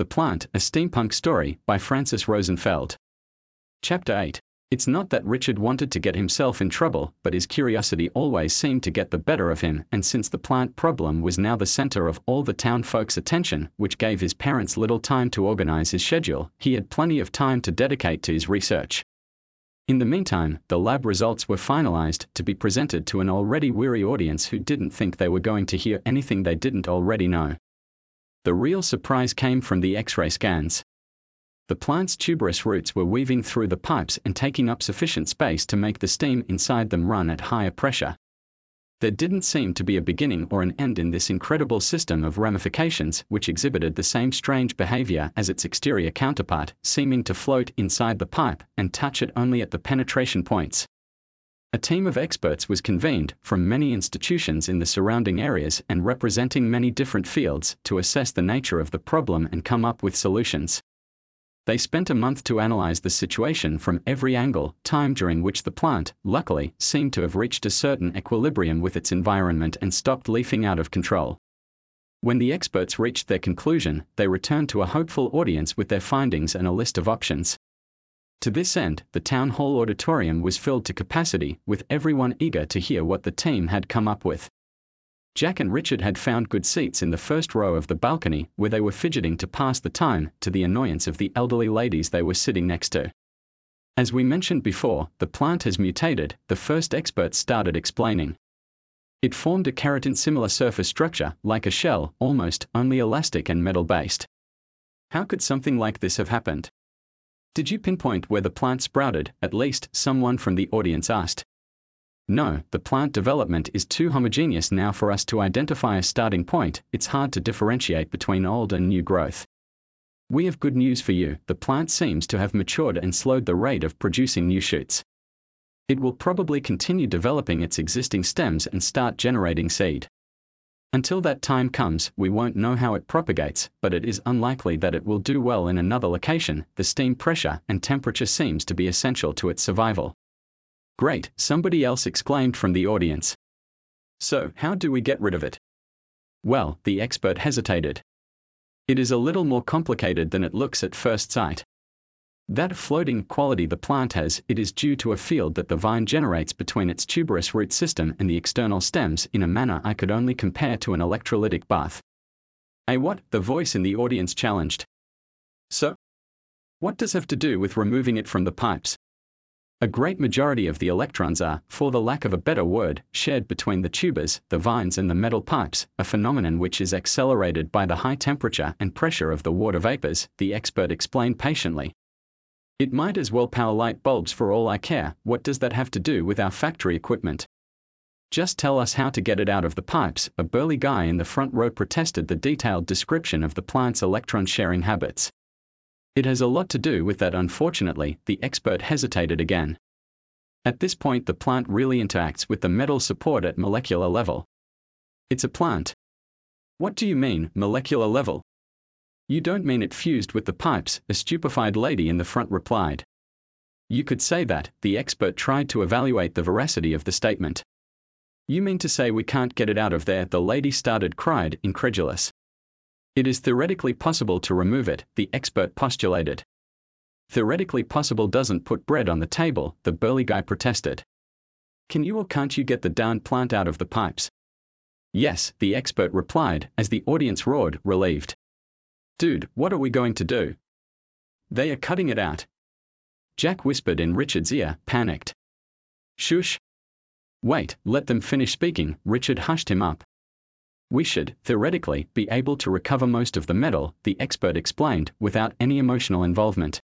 The Plant, a Steampunk Story by Francis Rosenfeld. Chapter 8. It's not that Richard wanted to get himself in trouble, but his curiosity always seemed to get the better of him, and since the plant problem was now the center of all the town folks' attention, which gave his parents little time to organize his schedule, he had plenty of time to dedicate to his research. In the meantime, the lab results were finalized to be presented to an already weary audience who didn't think they were going to hear anything they didn't already know. The real surprise came from the X ray scans. The plant's tuberous roots were weaving through the pipes and taking up sufficient space to make the steam inside them run at higher pressure. There didn't seem to be a beginning or an end in this incredible system of ramifications, which exhibited the same strange behavior as its exterior counterpart, seeming to float inside the pipe and touch it only at the penetration points. A team of experts was convened from many institutions in the surrounding areas and representing many different fields to assess the nature of the problem and come up with solutions. They spent a month to analyze the situation from every angle, time during which the plant, luckily, seemed to have reached a certain equilibrium with its environment and stopped leafing out of control. When the experts reached their conclusion, they returned to a hopeful audience with their findings and a list of options. To this end, the town hall auditorium was filled to capacity, with everyone eager to hear what the team had come up with. Jack and Richard had found good seats in the first row of the balcony, where they were fidgeting to pass the time, to the annoyance of the elderly ladies they were sitting next to. As we mentioned before, the plant has mutated, the first experts started explaining. It formed a keratin similar surface structure, like a shell, almost, only elastic and metal based. How could something like this have happened? Did you pinpoint where the plant sprouted? At least, someone from the audience asked. No, the plant development is too homogeneous now for us to identify a starting point, it's hard to differentiate between old and new growth. We have good news for you the plant seems to have matured and slowed the rate of producing new shoots. It will probably continue developing its existing stems and start generating seed. Until that time comes, we won't know how it propagates, but it is unlikely that it will do well in another location. The steam pressure and temperature seems to be essential to its survival. Great, somebody else exclaimed from the audience. So, how do we get rid of it? Well, the expert hesitated. It is a little more complicated than it looks at first sight. That floating quality the plant has, it is due to a field that the vine generates between its tuberous root system and the external stems in a manner I could only compare to an electrolytic bath. A what? The voice in the audience challenged. So? What does have to do with removing it from the pipes? A great majority of the electrons are, for the lack of a better word, shared between the tubers, the vines and the metal pipes, a phenomenon which is accelerated by the high temperature and pressure of the water vapors, the expert explained patiently. It might as well power light bulbs for all I care, what does that have to do with our factory equipment? Just tell us how to get it out of the pipes, a burly guy in the front row protested the detailed description of the plant's electron sharing habits. It has a lot to do with that unfortunately, the expert hesitated again. At this point the plant really interacts with the metal support at molecular level. It's a plant. What do you mean, molecular level? You don't mean it fused with the pipes, a stupefied lady in the front replied. You could say that, the expert tried to evaluate the veracity of the statement. You mean to say we can't get it out of there? The lady started cried, incredulous. It is theoretically possible to remove it, the expert postulated. Theoretically possible doesn't put bread on the table, the burly guy protested. Can you or can't you get the darned plant out of the pipes? Yes, the expert replied, as the audience roared, relieved. Dude, what are we going to do? They are cutting it out. Jack whispered in Richard's ear, panicked. Shush. Wait, let them finish speaking, Richard hushed him up. We should, theoretically, be able to recover most of the metal, the expert explained, without any emotional involvement.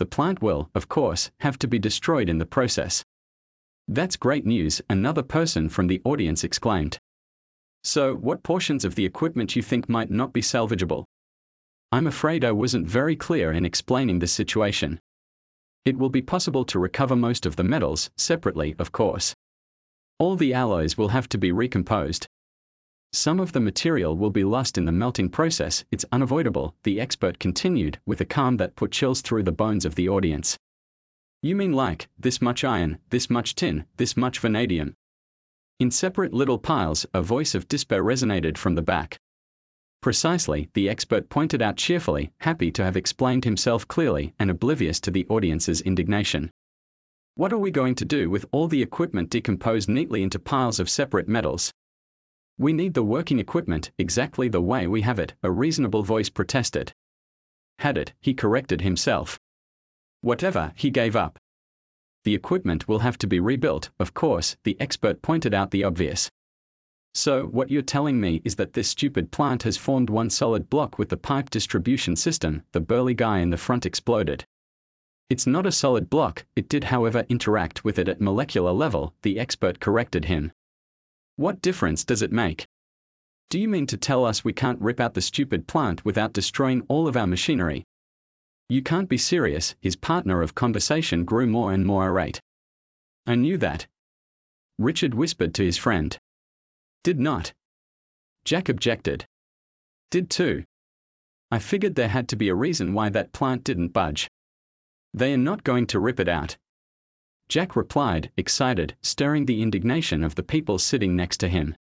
The plant will, of course, have to be destroyed in the process. That's great news, another person from the audience exclaimed. So, what portions of the equipment you think might not be salvageable? I'm afraid I wasn't very clear in explaining the situation. It will be possible to recover most of the metals, separately, of course. All the alloys will have to be recomposed. Some of the material will be lost in the melting process, it's unavoidable, the expert continued, with a calm that put chills through the bones of the audience. You mean like, this much iron, this much tin, this much vanadium? In separate little piles, a voice of despair resonated from the back. Precisely, the expert pointed out cheerfully, happy to have explained himself clearly and oblivious to the audience's indignation. What are we going to do with all the equipment decomposed neatly into piles of separate metals? We need the working equipment exactly the way we have it, a reasonable voice protested. Had it, he corrected himself. Whatever, he gave up. The equipment will have to be rebuilt, of course, the expert pointed out the obvious. So, what you're telling me is that this stupid plant has formed one solid block with the pipe distribution system, the burly guy in the front exploded. It's not a solid block, it did however interact with it at molecular level, the expert corrected him. What difference does it make? Do you mean to tell us we can't rip out the stupid plant without destroying all of our machinery? You can't be serious, his partner of conversation grew more and more irate. I knew that. Richard whispered to his friend. Did not. Jack objected. Did too. I figured there had to be a reason why that plant didn't budge. They are not going to rip it out. Jack replied, excited, stirring the indignation of the people sitting next to him.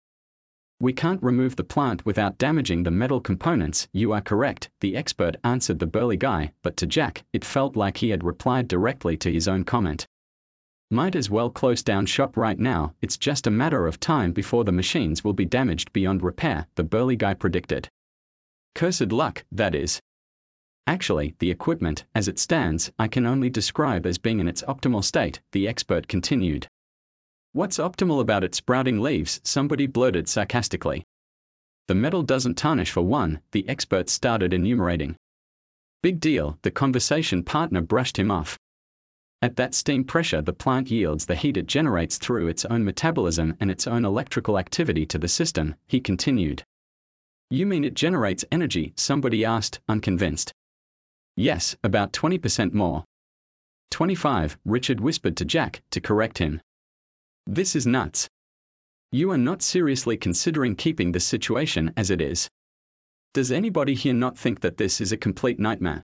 We can't remove the plant without damaging the metal components, you are correct, the expert answered the burly guy, but to Jack, it felt like he had replied directly to his own comment. Might as well close down shop right now, it's just a matter of time before the machines will be damaged beyond repair, the burly guy predicted. Cursed luck, that is. Actually, the equipment, as it stands, I can only describe as being in its optimal state, the expert continued. What's optimal about it sprouting leaves? Somebody blurted sarcastically. The metal doesn't tarnish for one, the expert started enumerating. Big deal, the conversation partner brushed him off. At that steam pressure, the plant yields the heat it generates through its own metabolism and its own electrical activity to the system, he continued. You mean it generates energy? Somebody asked, unconvinced. Yes, about 20% more. 25, Richard whispered to Jack, to correct him. This is nuts. You are not seriously considering keeping the situation as it is. Does anybody here not think that this is a complete nightmare?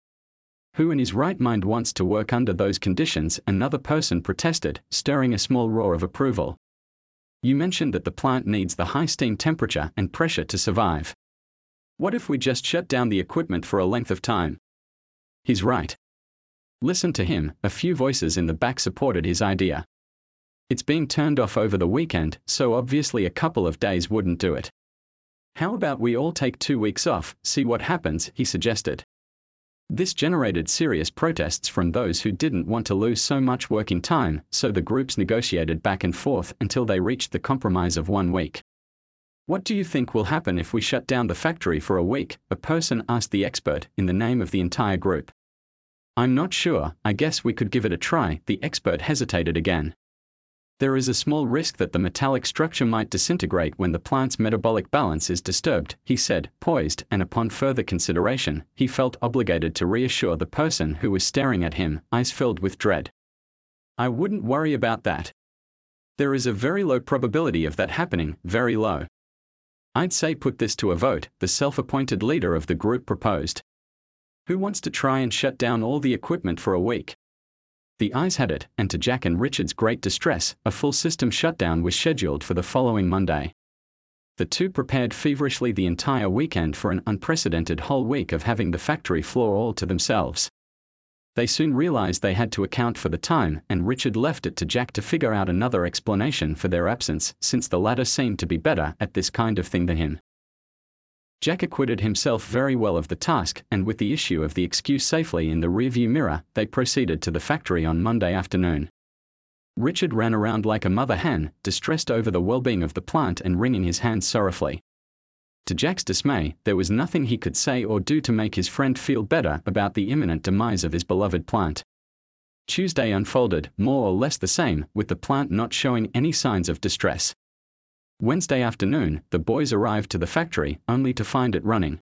Who in his right mind wants to work under those conditions? Another person protested, stirring a small roar of approval. You mentioned that the plant needs the high steam temperature and pressure to survive. What if we just shut down the equipment for a length of time? He's right. Listen to him, a few voices in the back supported his idea. It's being turned off over the weekend, so obviously a couple of days wouldn't do it. How about we all take two weeks off, see what happens, he suggested. This generated serious protests from those who didn't want to lose so much working time, so the groups negotiated back and forth until they reached the compromise of one week. What do you think will happen if we shut down the factory for a week? A person asked the expert in the name of the entire group. I'm not sure, I guess we could give it a try, the expert hesitated again. There is a small risk that the metallic structure might disintegrate when the plant's metabolic balance is disturbed, he said, poised, and upon further consideration, he felt obligated to reassure the person who was staring at him, eyes filled with dread. I wouldn't worry about that. There is a very low probability of that happening, very low. I'd say put this to a vote, the self appointed leader of the group proposed. Who wants to try and shut down all the equipment for a week? The ayes had it, and to Jack and Richard's great distress, a full system shutdown was scheduled for the following Monday. The two prepared feverishly the entire weekend for an unprecedented whole week of having the factory floor all to themselves. They soon realized they had to account for the time, and Richard left it to Jack to figure out another explanation for their absence, since the latter seemed to be better at this kind of thing than him. Jack acquitted himself very well of the task, and with the issue of the excuse safely in the rearview mirror, they proceeded to the factory on Monday afternoon. Richard ran around like a mother hen, distressed over the well being of the plant and wringing his hands sorrowfully. To Jack's dismay, there was nothing he could say or do to make his friend feel better about the imminent demise of his beloved plant. Tuesday unfolded, more or less the same, with the plant not showing any signs of distress. Wednesday afternoon, the boys arrived to the factory, only to find it running.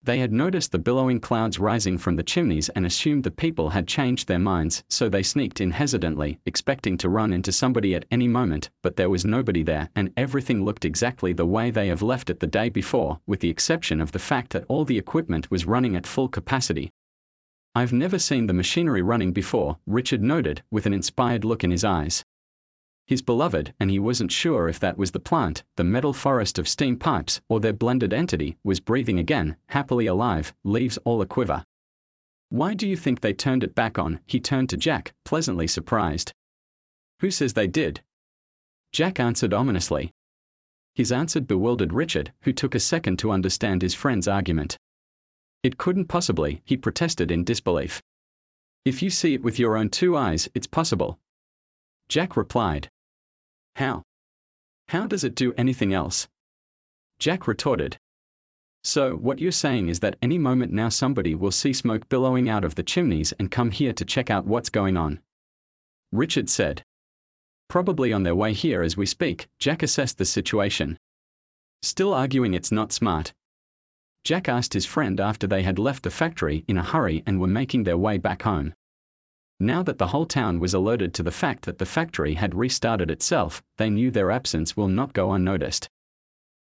They had noticed the billowing clouds rising from the chimneys and assumed the people had changed their minds, so they sneaked in hesitantly, expecting to run into somebody at any moment, but there was nobody there, and everything looked exactly the way they have left it the day before, with the exception of the fact that all the equipment was running at full capacity. I've never seen the machinery running before, Richard noted, with an inspired look in his eyes. His beloved, and he wasn't sure if that was the plant, the metal forest of steam pipes, or their blended entity, was breathing again, happily alive, leaves all a quiver. Why do you think they turned it back on? He turned to Jack, pleasantly surprised. Who says they did? Jack answered ominously. His answer bewildered Richard, who took a second to understand his friend's argument. It couldn't possibly, he protested in disbelief. If you see it with your own two eyes, it's possible. Jack replied. How? How does it do anything else? Jack retorted. So, what you're saying is that any moment now somebody will see smoke billowing out of the chimneys and come here to check out what's going on. Richard said. Probably on their way here as we speak, Jack assessed the situation. Still arguing it's not smart. Jack asked his friend after they had left the factory in a hurry and were making their way back home. Now that the whole town was alerted to the fact that the factory had restarted itself, they knew their absence will not go unnoticed.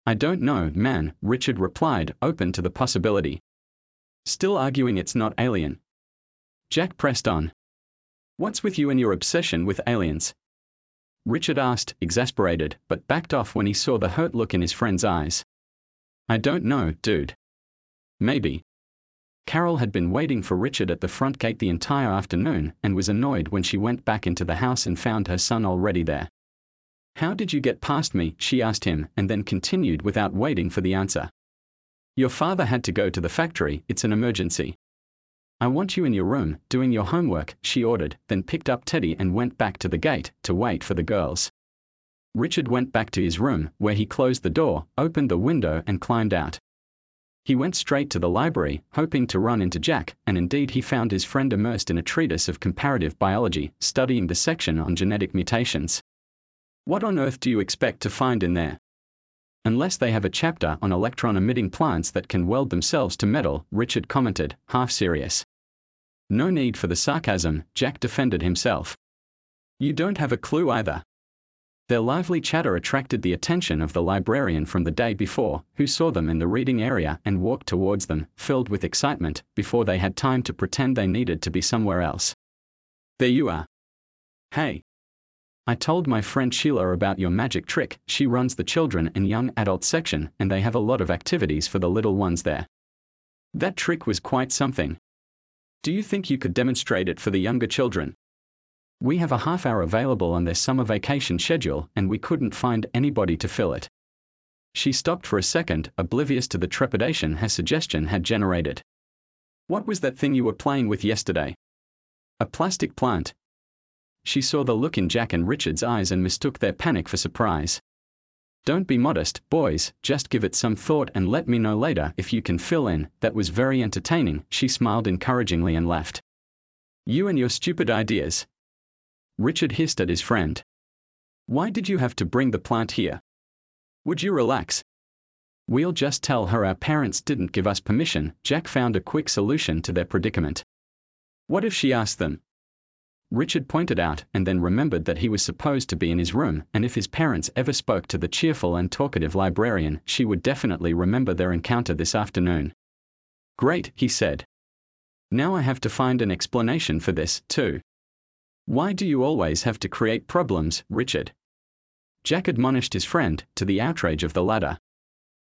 I don't know, man, Richard replied, open to the possibility. Still arguing it's not alien. Jack pressed on. What's with you and your obsession with aliens? Richard asked, exasperated, but backed off when he saw the hurt look in his friend's eyes. I don't know, dude. Maybe. Carol had been waiting for Richard at the front gate the entire afternoon and was annoyed when she went back into the house and found her son already there. How did you get past me? she asked him, and then continued without waiting for the answer. Your father had to go to the factory, it's an emergency. I want you in your room, doing your homework, she ordered, then picked up Teddy and went back to the gate to wait for the girls. Richard went back to his room, where he closed the door, opened the window, and climbed out. He went straight to the library, hoping to run into Jack, and indeed he found his friend immersed in a treatise of comparative biology, studying the section on genetic mutations. What on earth do you expect to find in there? Unless they have a chapter on electron emitting plants that can weld themselves to metal, Richard commented, half serious. No need for the sarcasm, Jack defended himself. You don't have a clue either. Their lively chatter attracted the attention of the librarian from the day before, who saw them in the reading area and walked towards them, filled with excitement, before they had time to pretend they needed to be somewhere else. There you are. Hey. I told my friend Sheila about your magic trick. She runs the children and young adult section, and they have a lot of activities for the little ones there. That trick was quite something. Do you think you could demonstrate it for the younger children? We have a half hour available on their summer vacation schedule, and we couldn't find anybody to fill it. She stopped for a second, oblivious to the trepidation her suggestion had generated. What was that thing you were playing with yesterday? A plastic plant. She saw the look in Jack and Richard's eyes and mistook their panic for surprise. Don't be modest, boys, just give it some thought and let me know later if you can fill in. That was very entertaining, she smiled encouragingly and left. You and your stupid ideas. Richard hissed at his friend. Why did you have to bring the plant here? Would you relax? We'll just tell her our parents didn't give us permission. Jack found a quick solution to their predicament. What if she asked them? Richard pointed out and then remembered that he was supposed to be in his room, and if his parents ever spoke to the cheerful and talkative librarian, she would definitely remember their encounter this afternoon. Great, he said. Now I have to find an explanation for this, too. Why do you always have to create problems, Richard? Jack admonished his friend, to the outrage of the latter.